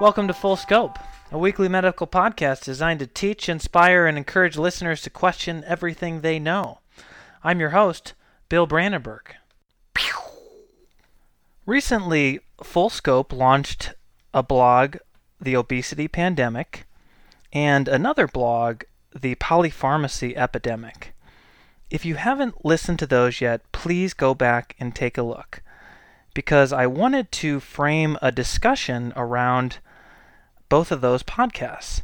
Welcome to Full Scope, a weekly medical podcast designed to teach, inspire, and encourage listeners to question everything they know. I'm your host, Bill Brandenburg. Recently, Full Scope launched a blog, The Obesity Pandemic, and another blog, The Polypharmacy Epidemic. If you haven't listened to those yet, please go back and take a look because I wanted to frame a discussion around both of those podcasts.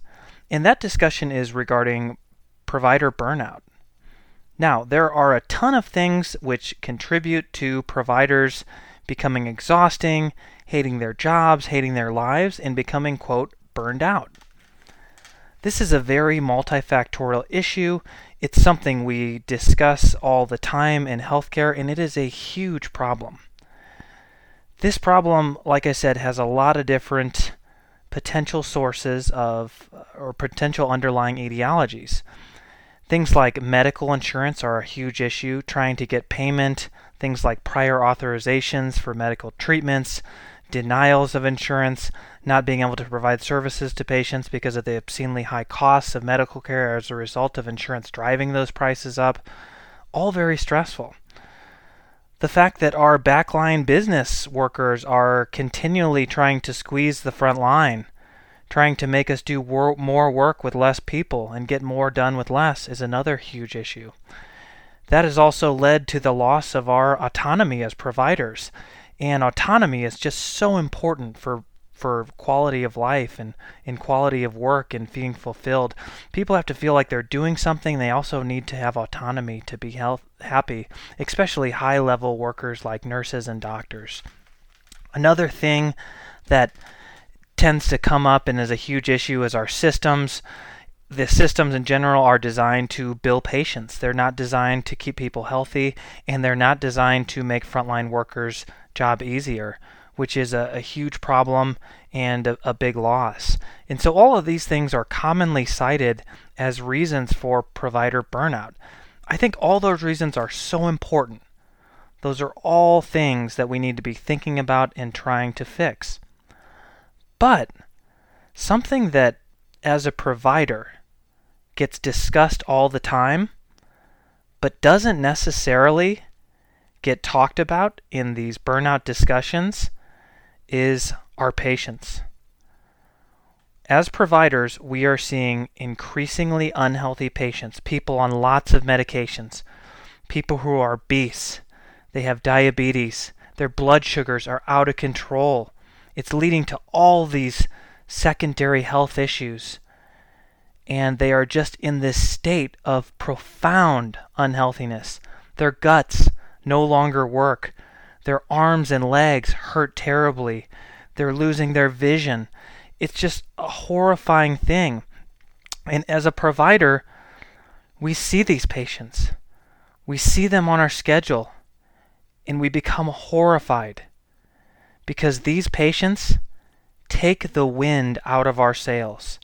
And that discussion is regarding provider burnout. Now, there are a ton of things which contribute to providers becoming exhausting, hating their jobs, hating their lives, and becoming, quote, burned out. This is a very multifactorial issue. It's something we discuss all the time in healthcare, and it is a huge problem. This problem, like I said, has a lot of different potential sources of uh, or potential underlying etiologies. Things like medical insurance are a huge issue, trying to get payment, things like prior authorizations for medical treatments, denials of insurance, not being able to provide services to patients because of the obscenely high costs of medical care as a result of insurance driving those prices up, all very stressful the fact that our backline business workers are continually trying to squeeze the front line, trying to make us do wor- more work with less people and get more done with less is another huge issue. That has also led to the loss of our autonomy as providers. And autonomy is just so important for for quality of life and, and quality of work and being fulfilled. People have to feel like they're doing something. They also need to have autonomy to be health, happy, especially high level workers like nurses and doctors. Another thing that tends to come up and is a huge issue is our systems. The systems in general are designed to bill patients. They're not designed to keep people healthy, and they're not designed to make frontline workers' job easier which is a, a huge problem and a, a big loss. And so all of these things are commonly cited as reasons for provider burnout. I think all those reasons are so important. Those are all things that we need to be thinking about and trying to fix. But something that, as a provider, gets discussed all the time, but doesn't necessarily get talked about in these burnout discussions is our patients. As providers, we are seeing increasingly unhealthy patients, people on lots of medications, people who are obese, they have diabetes, their blood sugars are out of control. It's leading to all these secondary health issues. And they are just in this state of profound unhealthiness. Their guts no longer work. Their arms and legs hurt terribly. They're losing their vision. It's just a horrifying thing. And as a provider, we see these patients. We see them on our schedule and we become horrified because these patients take the wind out of our sails.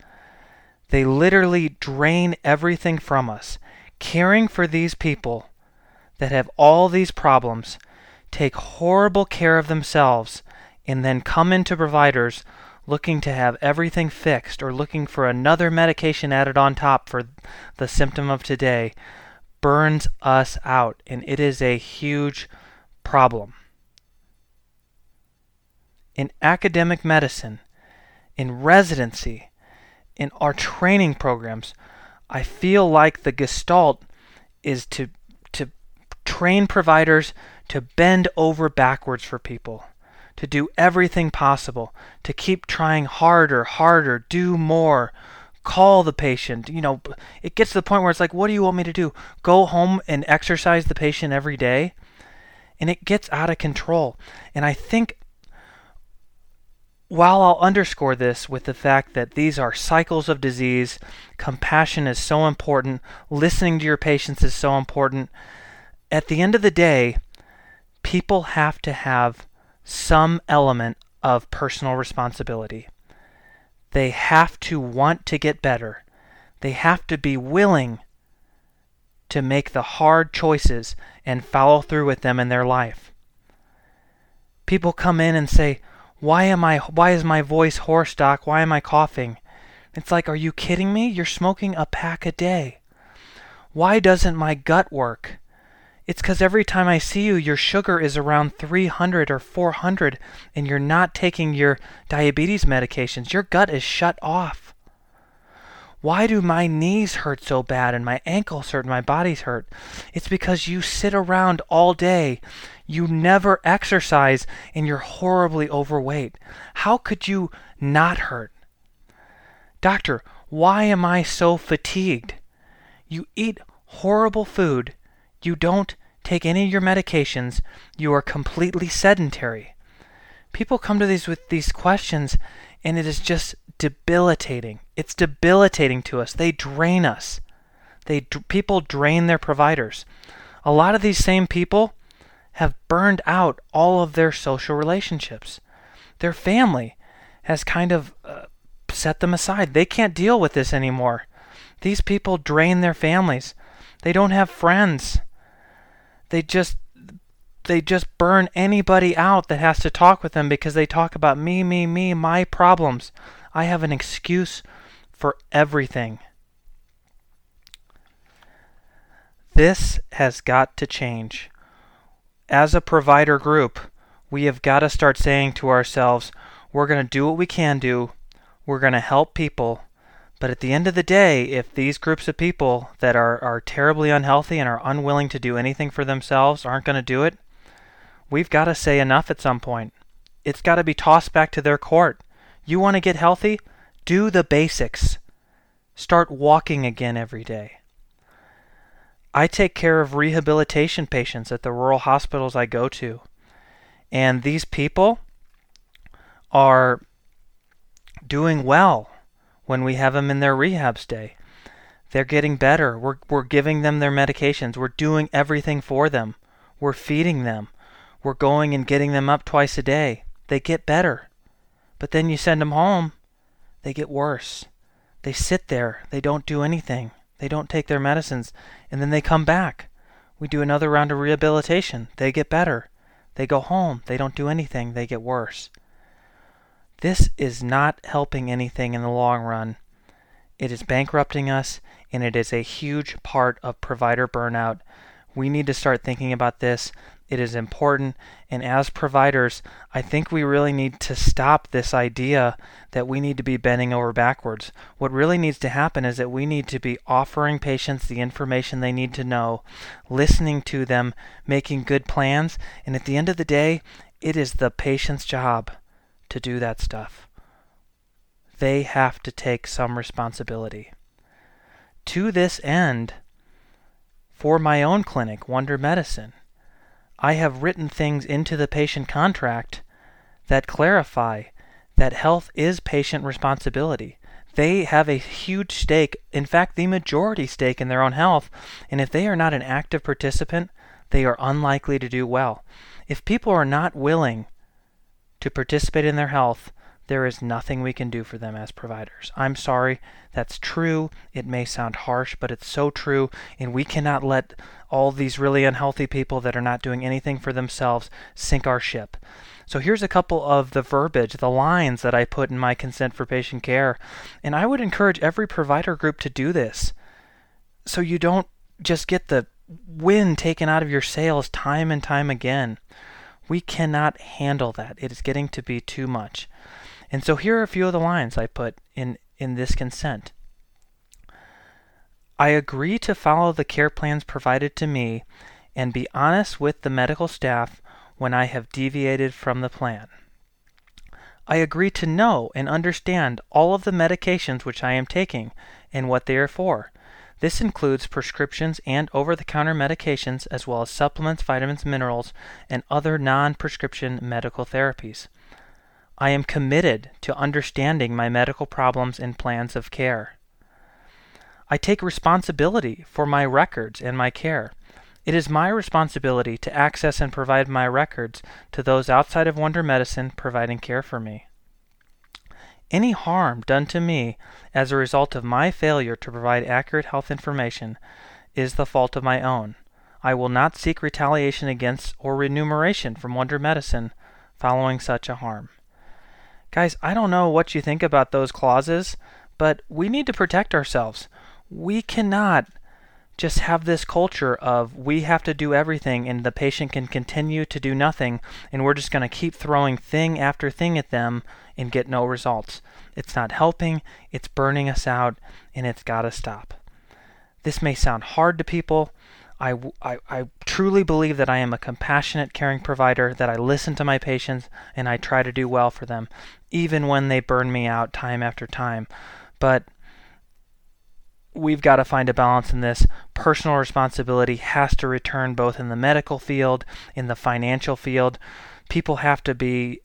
They literally drain everything from us. Caring for these people that have all these problems take horrible care of themselves and then come into providers looking to have everything fixed or looking for another medication added on top for the symptom of today burns us out and it is a huge problem. In academic medicine, in residency, in our training programs, I feel like the gestalt is to train providers to bend over backwards for people, to do everything possible, to keep trying harder, harder, do more, call the patient. You know, it gets to the point where it's like, what do you want me to do? Go home and exercise the patient every day? And it gets out of control. And I think while I'll underscore this with the fact that these are cycles of disease, compassion is so important, listening to your patients is so important, at the end of the day, people have to have some element of personal responsibility. They have to want to get better. They have to be willing to make the hard choices and follow through with them in their life. People come in and say, Why am I why is my voice hoarse, doc? Why am I coughing? It's like, are you kidding me? You're smoking a pack a day. Why doesn't my gut work? It's because every time I see you, your sugar is around 300 or 400, and you're not taking your diabetes medications. Your gut is shut off. Why do my knees hurt so bad and my ankles hurt and my body's hurt? It's because you sit around all day. You never exercise and you're horribly overweight. How could you not hurt? Doctor, why am I so fatigued? You eat horrible food. You don't take any of your medications. You are completely sedentary. People come to these with these questions and it is just debilitating. It's debilitating to us. They drain us. They people drain their providers. A lot of these same people have burned out all of their social relationships. Their family has kind of uh, set them aside. They can't deal with this anymore. These people drain their families. They don't have friends. They just they just burn anybody out that has to talk with them because they talk about me, me, me, my problems. I have an excuse for everything. This has got to change. As a provider group, we have got to start saying to ourselves, we're going to do what we can do, we're going to help people, but at the end of the day, if these groups of people that are, are terribly unhealthy and are unwilling to do anything for themselves aren't going to do it, we've got to say enough at some point. It's got to be tossed back to their court. You want to get healthy? Do the basics. Start walking again every day. I take care of rehabilitation patients at the rural hospitals I go to. And these people are doing well when we have them in their rehab stay. They're getting better. We're, we're giving them their medications. We're doing everything for them. We're feeding them. We're going and getting them up twice a day. They get better. But then you send them home, they get worse. They sit there. They don't do anything. They don't take their medicines. And then they come back. We do another round of rehabilitation. They get better. They go home. They don't do anything. They get worse. This is not helping anything in the long run. It is bankrupting us, and it is a huge part of provider burnout. We need to start thinking about this. It is important, and as providers, I think we really need to stop this idea that we need to be bending over backwards. What really needs to happen is that we need to be offering patients the information they need to know, listening to them, making good plans, and at the end of the day, it is the patient's job to do that stuff. They have to take some responsibility. To this end, for my own clinic, Wonder Medicine, I have written things into the patient contract that clarify that health is patient responsibility. They have a huge stake, in fact, the majority stake in their own health, and if they are not an active participant, they are unlikely to do well. If people are not willing to participate in their health, there is nothing we can do for them as providers. I'm sorry, that's true. It may sound harsh, but it's so true, and we cannot let all these really unhealthy people that are not doing anything for themselves sink our ship. So here's a couple of the verbiage, the lines that I put in my consent for patient care, and I would encourage every provider group to do this so you don't just get the wind taken out of your sails time and time again. We cannot handle that. It is getting to be too much. And so here are a few of the lines I put in, in this consent. I agree to follow the care plans provided to me and be honest with the medical staff when I have deviated from the plan. I agree to know and understand all of the medications which I am taking and what they are for. This includes prescriptions and over the counter medications, as well as supplements, vitamins, minerals, and other non prescription medical therapies. I am committed to understanding my medical problems and plans of care. I take responsibility for my records and my care. It is my responsibility to access and provide my records to those outside of Wonder Medicine providing care for me. Any harm done to me as a result of my failure to provide accurate health information is the fault of my own. I will not seek retaliation against or remuneration from Wonder Medicine following such a harm. Guys, I don't know what you think about those clauses, but we need to protect ourselves. We cannot just have this culture of we have to do everything and the patient can continue to do nothing and we're just going to keep throwing thing after thing at them and get no results. It's not helping, it's burning us out, and it's got to stop. This may sound hard to people. I, I, I truly believe that I am a compassionate, caring provider, that I listen to my patients and I try to do well for them, even when they burn me out time after time. But we've got to find a balance in this. Personal responsibility has to return both in the medical field, in the financial field. People have to be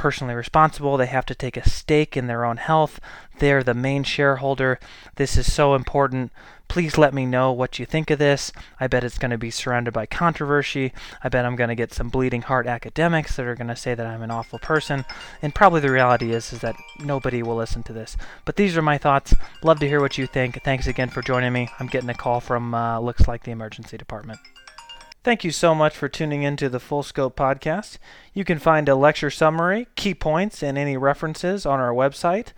personally responsible. They have to take a stake in their own health. They're the main shareholder. This is so important. Please let me know what you think of this. I bet it's going to be surrounded by controversy. I bet I'm going to get some bleeding heart academics that are going to say that I'm an awful person. And probably the reality is is that nobody will listen to this. But these are my thoughts. Love to hear what you think. Thanks again for joining me. I'm getting a call from uh, looks like the emergency department. Thank you so much for tuning in to the Full Scope podcast. You can find a lecture summary, key points, and any references on our website,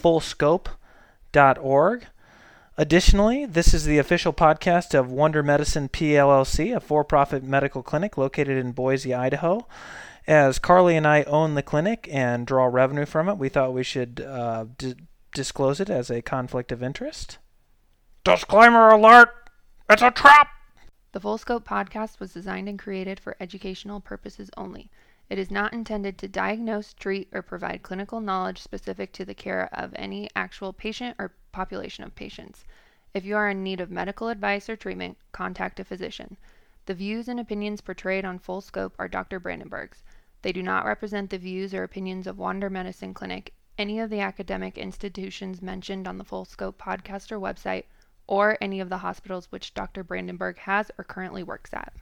fullscope.org. Additionally, this is the official podcast of Wonder Medicine PLLC, a for profit medical clinic located in Boise, Idaho. As Carly and I own the clinic and draw revenue from it, we thought we should uh, d- disclose it as a conflict of interest. Disclaimer alert! It's a trap! The Full Scope podcast was designed and created for educational purposes only. It is not intended to diagnose, treat, or provide clinical knowledge specific to the care of any actual patient or population of patients. If you are in need of medical advice or treatment, contact a physician. The views and opinions portrayed on Full Scope are Dr. Brandenburg's. They do not represent the views or opinions of Wander Medicine Clinic, any of the academic institutions mentioned on the Full Scope podcast or website, or any of the hospitals which Dr. Brandenburg has or currently works at.